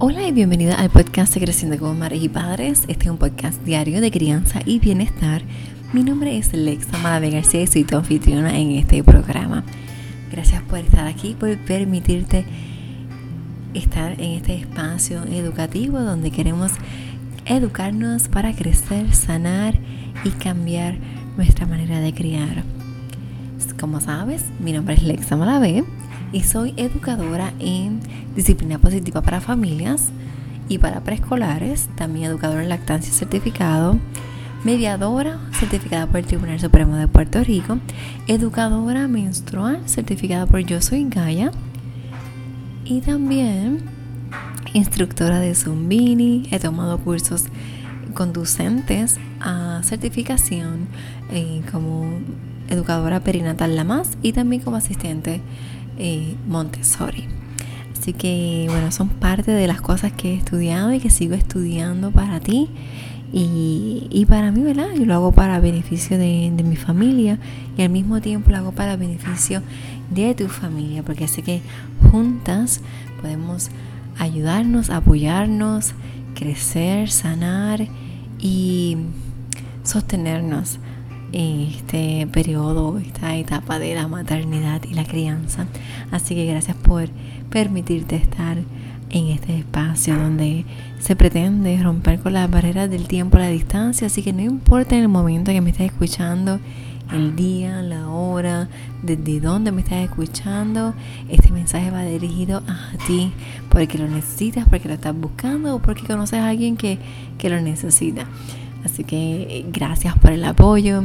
Hola y bienvenida al podcast de Creciendo como Madres y Padres. Este es un podcast diario de crianza y bienestar. Mi nombre es Lexa Malave García y soy tu anfitriona en este programa. Gracias por estar aquí, por permitirte estar en este espacio educativo donde queremos educarnos para crecer, sanar y cambiar nuestra manera de criar. Como sabes, mi nombre es Lexa Malave y soy educadora en disciplina positiva para familias y para preescolares, también educadora en lactancia certificado, mediadora certificada por el Tribunal Supremo de Puerto Rico, educadora menstrual certificada por Yo Soy Gaia y también instructora de Zumbini. He tomado cursos conducentes a certificación eh, como educadora perinatal la más y también como asistente Montessori. Así que bueno, son parte de las cosas que he estudiado y que sigo estudiando para ti. Y, para mí, ¿verdad? Yo lo hago para beneficio de, mi familia y al mismo tiempo lo hago para beneficio de tu familia, porque sé que juntas podemos ayudarnos, apoyarnos, crecer, sanar y sostenernos en este periodo, esta etapa de la maternidad y la crianza. Así que gracias por permitirte estar en este espacio donde se pretende romper con las barreras del tiempo, la distancia, así que no importa en el momento que me estés escuchando, el día, la hora, desde dónde me estás escuchando, este mensaje va dirigido a ti porque lo necesitas, porque lo estás buscando o porque conoces a alguien que, que lo necesita. Así que eh, gracias por el apoyo.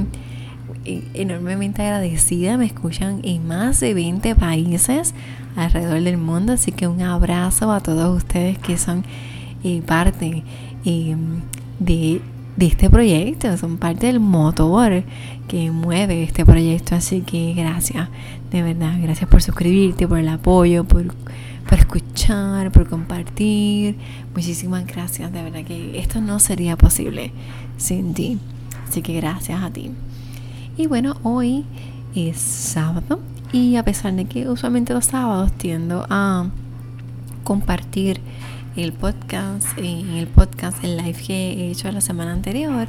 Eh, enormemente agradecida. Me escuchan en más de 20 países alrededor del mundo. Así que un abrazo a todos ustedes que son eh, parte de, de este proyecto. Son parte del motor que mueve este proyecto. Así que gracias. De verdad. Gracias por suscribirte, por el apoyo, por por escuchar, por compartir. Muchísimas gracias, de verdad que esto no sería posible sin ti. Así que gracias a ti. Y bueno, hoy es sábado y a pesar de que usualmente los sábados tiendo a compartir el podcast, en el podcast, el live que he hecho la semana anterior,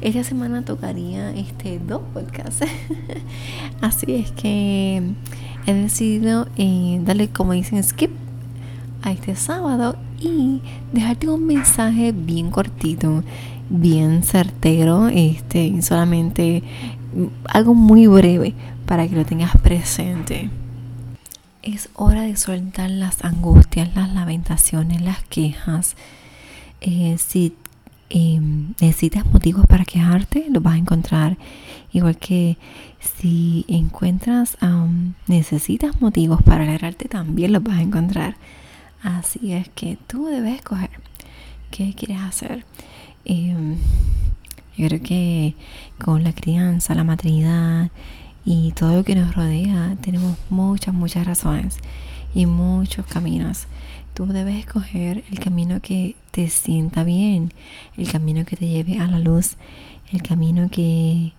esta semana tocaría este dos podcasts. Así es que he decidido eh, darle, como dicen, skip a este sábado y dejarte un mensaje bien cortito, bien certero, este, solamente algo muy breve para que lo tengas presente. Es hora de soltar las angustias, las lamentaciones, las quejas. Eh, si Em, necesitas motivos para quejarte, los vas a encontrar. Igual que si encuentras, necesitas motivos para alegrarte, también los vas a encontrar. Así es que tú debes escoger qué quieres hacer. Em, yo creo que con la crianza, la maternidad y todo lo que nos rodea, tenemos muchas, muchas razones y muchos caminos Tú debes escoger el camino que te sienta bien, el camino que te lleve a la luz, el camino que,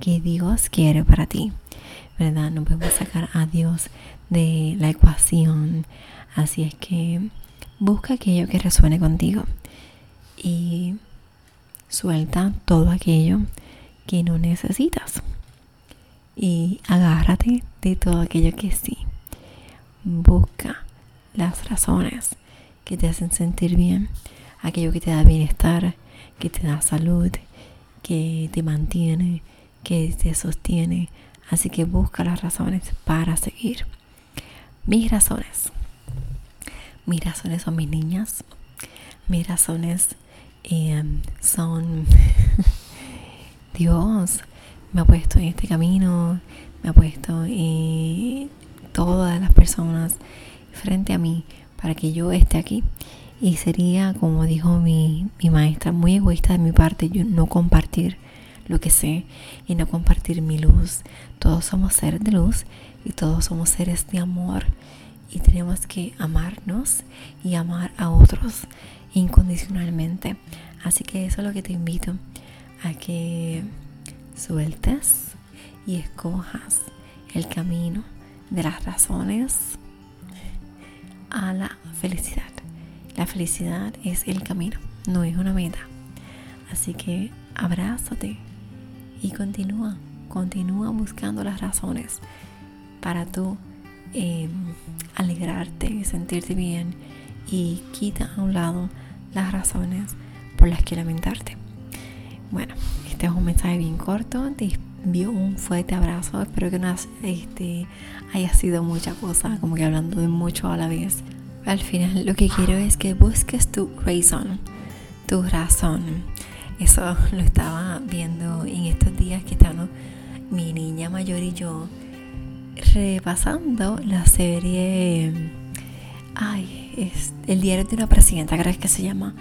que Dios quiere para ti. ¿Verdad? No podemos sacar a Dios de la ecuación. Así es que busca aquello que resuene contigo y suelta todo aquello que no necesitas y agárrate de todo aquello que sí. Busca las razones que te hacen sentir bien, aquello que te da bienestar, que te da salud, que te mantiene, que te sostiene. Así que busca las razones para seguir. Mis razones. Mis razones son mis niñas. Mis razones em, son Dios. Me ha puesto en este camino. Me ha puesto en todas las personas frente a mí para que yo esté aquí. Y sería, como dijo mi, mi maestra, muy egoísta de mi parte yo no compartir lo que sé y no compartir mi luz. Todos somos seres de luz y todos somos seres de amor y tenemos que amarnos y amar a otros incondicionalmente. Así que eso es lo que te invito a que sueltes y escojas el camino de las razones a la felicidad. La felicidad es el camino, no es una meta. Así que abrázate y continúa, continúa buscando las razones para tú em, alegrarte y sentirte bien y quita a un lado las razones por las que lamentarte. Bueno, este es un mensaje bien corto. Te envío un fuerte abrazo. Espero que no este, haya sido mucha cosa, como que hablando de mucho a la vez. Al final, lo que quiero es que busques tu razón, tu razón. Eso lo estaba viendo en estos días que estamos mi niña mayor y yo repasando la serie. Ay, es El diario de una presidenta, creo que se llama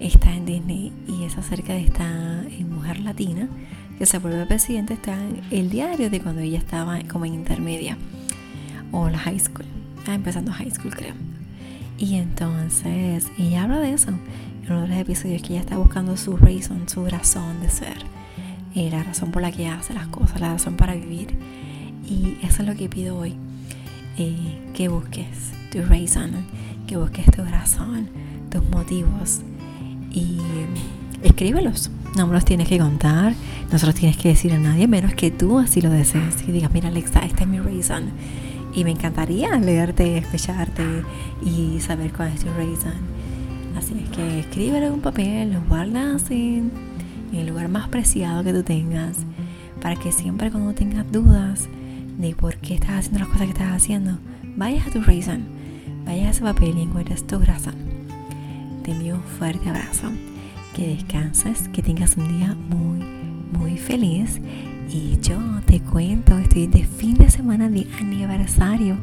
está en Disney y es acerca de esta mujer latina que se vuelve presidente, está en el diario de cuando ella estaba como en intermedia o la high school, estaba empezando high school creo. Y entonces ella habla de eso en uno de los episodios que ella está buscando su razón, su razón de ser, eh, la razón por la que hace las cosas, la razón para vivir. Y eso es lo que pido hoy, eh, que busques tu razón, que busques tu razón, tus motivos y escríbelos. No me los tienes que contar, no se los tienes que decir a nadie, menos que tú así lo desees. Y digas, mira Alexa, esta es mi reason. Y me encantaría leerte, escucharte y saber cuál es tu reason. Así es que escríbelo en un papel, lo guardas en, en el lugar más preciado que tú tengas, para que siempre cuando tengas dudas de por qué estás haciendo las cosas que estás haciendo, vayas a tu reason, vayas a ese papel y encuentres tu razón te envío un fuerte abrazo. Que descanses, que tengas un día muy, muy feliz. Y yo te cuento, estoy de fin de semana de aniversario.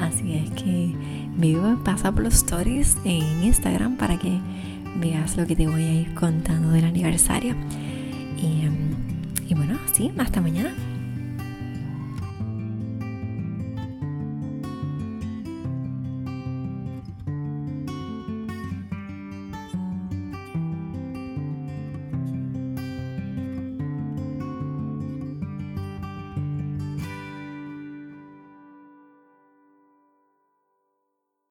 Así es que vivo, pasa por los stories en Instagram para que veas lo que te voy a ir contando del aniversario. Y, em, y bueno, sí, hasta mañana.